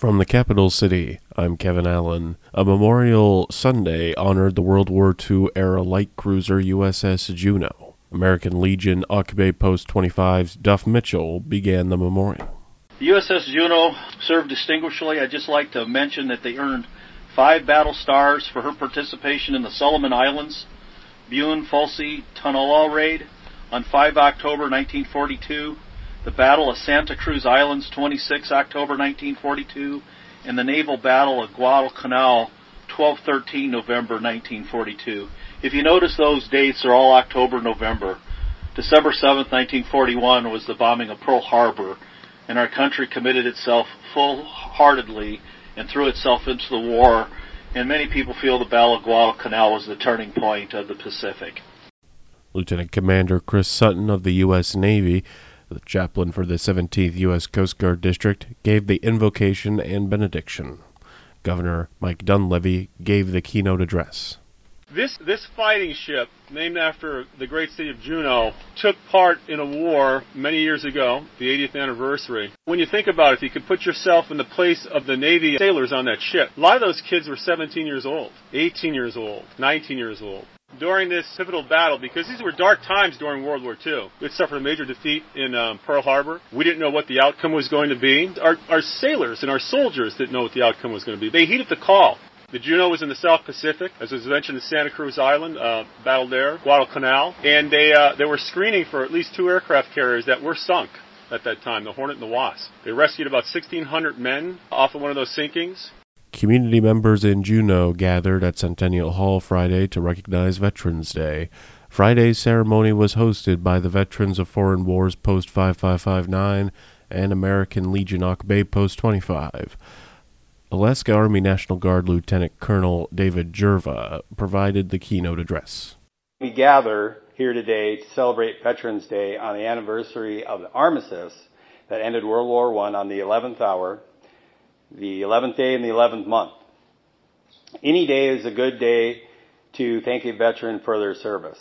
From the capital city, I'm Kevin Allen. A Memorial Sunday honored the World War II era light cruiser USS Juneau. American Legion Auke Bay Post 25's Duff Mitchell began the memorial. The USS Juneau served distinguishedly. I'd just like to mention that they earned five battle stars for her participation in the Solomon Islands, Buin Fulci Tunnel raid on 5 October 1942, the Battle of Santa Cruz Islands, 26 October 1942, and the naval battle of Guadalcanal, 12-13 November 1942. If you notice those dates are all October, November. December 7, 1941 was the bombing of Pearl Harbor, and our country committed itself full-heartedly and threw itself into the war, and many people feel the Battle of Guadalcanal was the turning point of the Pacific. Lieutenant Commander Chris Sutton of the U.S. Navy the chaplain for the 17th U.S. Coast Guard District gave the invocation and benediction. Governor Mike Dunleavy gave the keynote address. This, this fighting ship, named after the great city of Juneau, took part in a war many years ago, the 80th anniversary. When you think about it, if you could put yourself in the place of the Navy sailors on that ship, a lot of those kids were 17 years old, 18 years old, 19 years old during this pivotal battle because these were dark times during World War II. We had suffered a major defeat in um, Pearl Harbor. We didn't know what the outcome was going to be. Our, our sailors and our soldiers didn't know what the outcome was going to be. They heeded the call. The Juneau was in the South Pacific, as was mentioned in Santa Cruz Island, uh, battled there, Guadalcanal, and they uh, they were screening for at least two aircraft carriers that were sunk at that time, the Hornet and the Wasp. They rescued about 1,600 men off of one of those sinkings. Community members in Juneau gathered at Centennial Hall Friday to recognize Veterans Day. Friday's ceremony was hosted by the Veterans of Foreign Wars Post 5559 and American Legion Auke Bay Post 25. Alaska Army National Guard Lieutenant Colonel David Jerva provided the keynote address. We gather here today to celebrate Veterans Day on the anniversary of the armistice that ended World War I on the 11th hour the 11th day in the 11th month. Any day is a good day to thank a veteran for their service.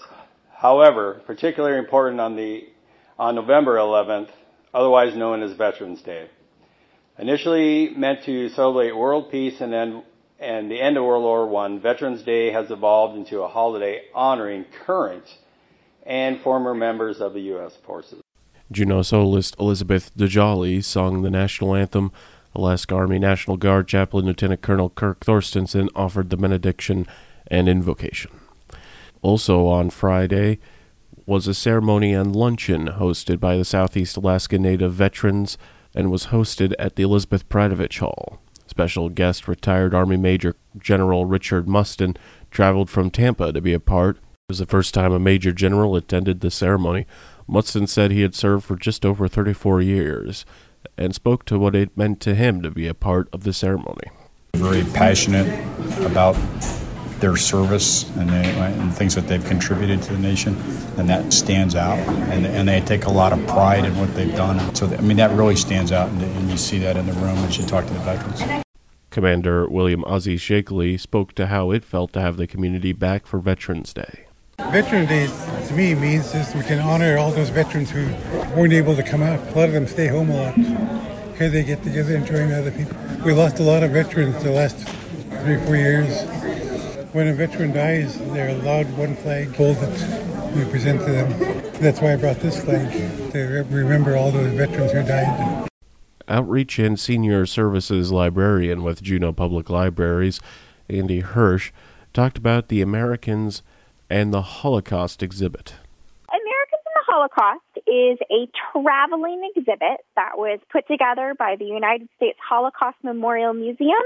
However, particularly important on the on November 11th, otherwise known as Veterans Day. Initially meant to celebrate world peace and then and the end of World War I, Veterans Day has evolved into a holiday honoring current and former members of the U.S. forces. Juneau soloist Elizabeth DeJolly sung the national anthem Alaska Army National Guard Chaplain Lieutenant Colonel Kirk Thorstensen offered the benediction and invocation. Also on Friday was a ceremony and luncheon hosted by the Southeast Alaska Native veterans and was hosted at the Elizabeth Peratrovich Hall. Special guest retired Army Major General Richard Mustin traveled from Tampa to be a part. It was the first time a Major General attended the ceremony. Mustin said he had served for just over 34 years and spoke to what it meant to him to be a part of the ceremony. Very passionate about their service and, they, and, things that they've contributed to the nation, and that stands out. And, and they take a lot of pride in what they've done. So, I mean, that really stands out, and, and you see that in the room as you talk to the veterans. Commander William Ozzie Shakely spoke to how it felt to have the community back for Veterans Day. Veterans Day to me means just we can honor all those veterans who weren't able to come out. A lot of them stay home a lot. Here they get together enjoying other people. We lost a lot of veterans the last three, four years. When a veteran dies, they're allowed one flag folded. We present to them. That's why I brought this flag to remember all those veterans who died. Outreach and Senior Services librarian with Juneau Public Libraries, Andy Hirsch, talked about the Americans and the Holocaust exhibit. Americans in the Holocaust is a traveling exhibit that was put together by the United States Holocaust Memorial Museum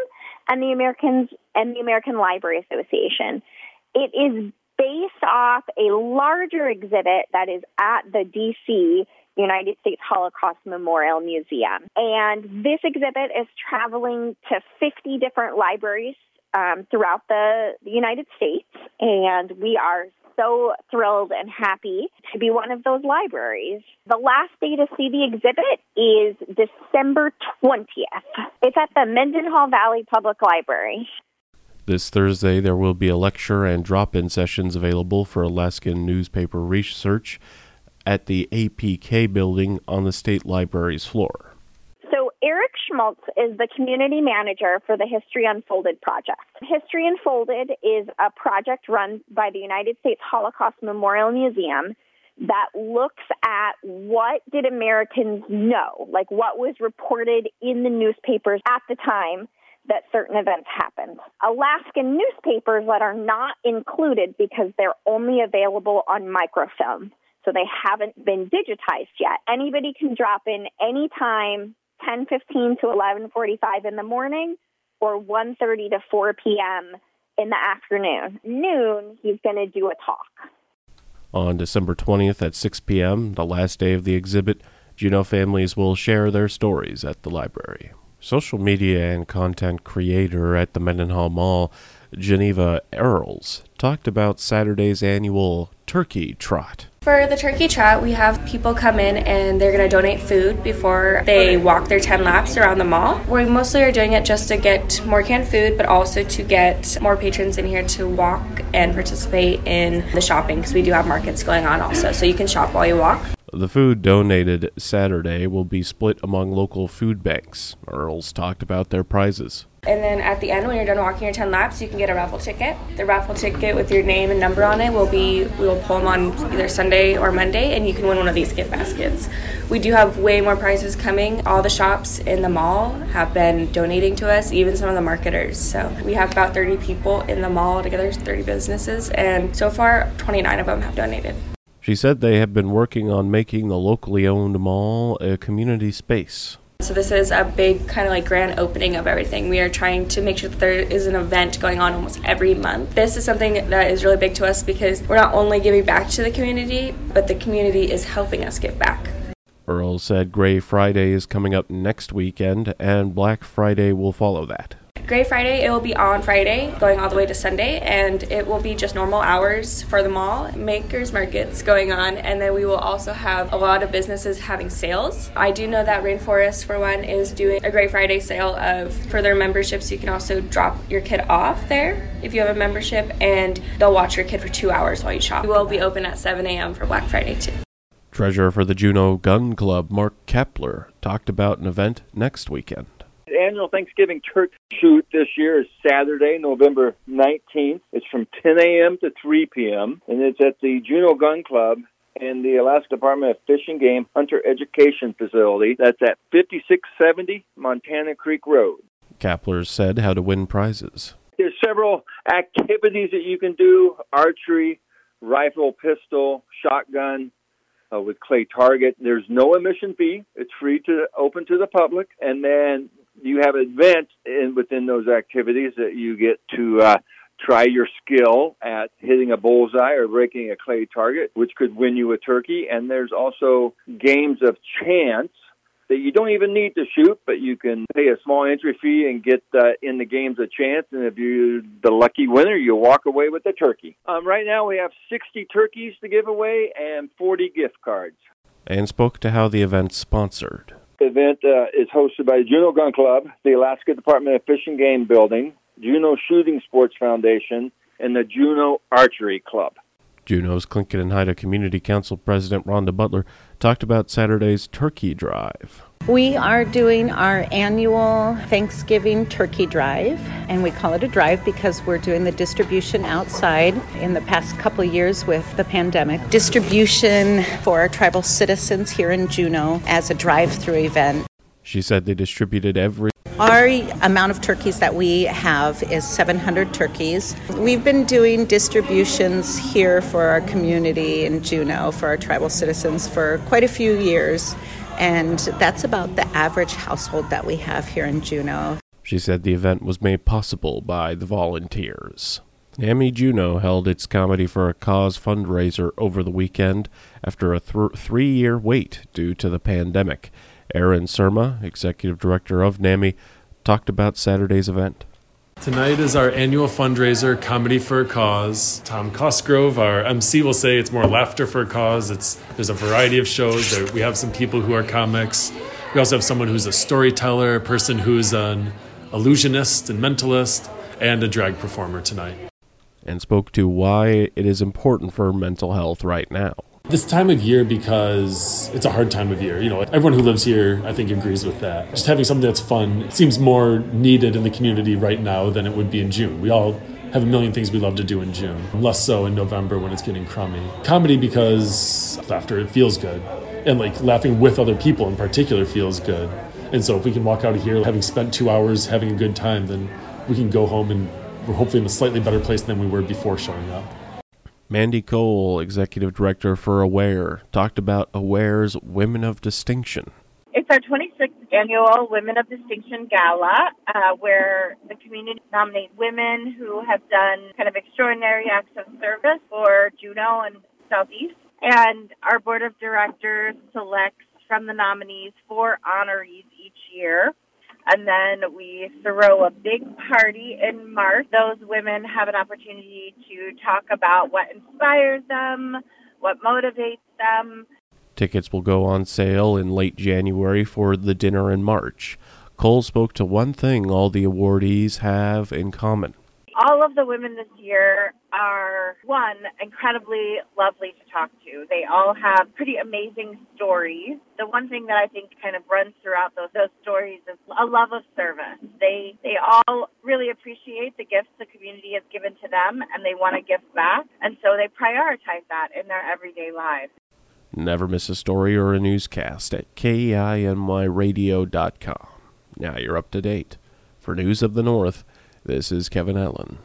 and the Americans and the American Library Association. It is based off a larger exhibit that is at the DC United States Holocaust Memorial Museum. And this exhibit is traveling to 50 different libraries um, throughout the, the United States, and we are so thrilled and happy to be one of those libraries. The last day to see the exhibit is December 20th. It's at the Mendenhall Valley Public Library. This Thursday, there will be a lecture and drop in sessions available for Alaskan newspaper research at the APK building on the State Library's floor Eric Schmaltz is the community manager for the History Unfolded project. History Unfolded is a project run by the United States Holocaust Memorial Museum that looks at what did Americans know, like what was reported in the newspapers at the time that certain events happened. Alaskan newspapers that are not included because they're only available on microfilm. So they haven't been digitized yet. Anybody can drop in anytime 10:15 to 11:45 in the morning or 1:30 to 4 p.m. in the afternoon. Noon, he's going to do a talk. On December 20th at 6 p.m., the last day of the exhibit, Juneau families will share their stories at the library. Social media and content creator at the Mendenhall Mall, Geneva Earls, talked about Saturday's annual Turkey Trot. For the turkey trot, we have people come in and they're going to donate food before they walk their 10 laps around the mall. We mostly are doing it just to get more canned food, but also to get more patrons in here to walk and participate in the shopping because we do have markets going on also. So you can shop while you walk. The food donated Saturday will be split among local food banks. Earls talked about their prizes. And then at the end, when you're done walking your 10 laps, you can get a raffle ticket. The raffle ticket with your name and number on it will be, we will pull them on either Sunday or Monday, and you can win one of these gift baskets. We do have way more prizes coming. All the shops in the mall have been donating to us, even some of the marketers. So we have about 30 people in the mall together, 30 businesses, and so far, 29 of them have donated. She said they have been working on making the locally owned mall a community space. So this is a big kind of like grand opening of everything. We are trying to make sure that there is an event going on almost every month. This is something that is really big to us because we're not only giving back to the community, but the community is helping us give back. Earl said Gray Friday is coming up next weekend and Black Friday will follow that. Gray Friday, it will be on Friday, going all the way to Sunday, and it will be just normal hours for the mall, makers markets going on, and then we will also have a lot of businesses having sales. I do know that Rainforest, for one, is doing a Gray Friday sale of for their memberships. You can also drop your kid off there if you have a membership, and they'll watch your kid for two hours while you shop. We will be open at 7 a.m. for Black Friday too. Treasurer for the Juneau Gun Club, Mark Kepler, talked about an event next weekend annual Thanksgiving turkey shoot this year is Saturday, November 19th. It's from 10 a.m. to 3 p.m. and it's at the Juneau Gun Club and the Alaska Department of Fish and Game Hunter Education Facility. That's at 5670 Montana Creek Road. Kapler said how to win prizes. There's several activities that you can do archery, rifle, pistol, shotgun, uh, with clay target. There's no admission fee. It's free to open to the public. And then you have events in within those activities that you get to uh, try your skill at hitting a bullseye or breaking a clay target, which could win you a turkey. And there's also games of chance that you don't even need to shoot, but you can pay a small entry fee and get uh, in the games of chance. And if you're the lucky winner, you walk away with a turkey. Um, right now, we have 60 turkeys to give away and 40 gift cards. And spoke to how the event's sponsored event uh, is hosted by the Juneau Gun Club, the Alaska Department of Fish and Game Building, Juneau Shooting Sports Foundation, and the Juneau Archery Club. Juneau's Tlingit and Haida Community Council President Rhonda Butler talked about Saturday's turkey drive. We are doing our annual Thanksgiving turkey drive, and we call it a drive because we're doing the distribution outside in the past couple years with the pandemic. Distribution for our tribal citizens here in Juneau as a drive through event. She said they distributed every. Our amount of turkeys that we have is 700 turkeys. We've been doing distributions here for our community in Juneau, for our tribal citizens, for quite a few years. And that's about the average household that we have here in Juneau. She said the event was made possible by the volunteers. NAMI Juneau held its Comedy for a Cause fundraiser over the weekend after a th- three year wait due to the pandemic. Aaron Surma, executive director of NAMI, talked about Saturday's event. Tonight is our annual fundraiser, Comedy for a Cause. Tom Cosgrove, our MC, will say it's more laughter for a cause. It's there's a variety of shows. There, we have some people who are comics. We also have someone who's a storyteller, a person who's an illusionist and mentalist, and a drag performer tonight. And spoke to why it is important for mental health right now. This time of year, because it's a hard time of year, you know, everyone who lives here, I think, agrees with that. Just having something that's fun seems more needed in the community right now than it would be in June. We all have a million things we love to do in June, less so in November when it's getting crummy. Comedy because laughter, it feels good. And like laughing with other people in particular feels good. And so if we can walk out of here having spent two hours having a good time, then we can go home and we're hopefully in a slightly better place than we were before showing up. Mandy Cole, Executive Director for AWARE, talked about AWARE's Women of Distinction. It's our 26th annual Women of Distinction Gala, uh, where the community nominates women who have done kind of extraordinary acts of service for Juneau and Southeast. And our board of directors selects from the nominees four honorees each year and then we throw a big party in March. Those women have an opportunity to talk about what inspires them, what motivates them. Tickets will go on sale in late January for the dinner in March. Cole spoke to one thing all the awardees have in common all of the women this year are one incredibly lovely to talk to. They all have pretty amazing stories. The one thing that I think kind of runs throughout those those stories is a love of service. They they all really appreciate the gifts the community has given to them and they want to give back and so they prioritize that in their everyday lives. Never miss a story or a newscast at KINYradio.com. Now you're up to date. For News of the North, this is Kevin Allen.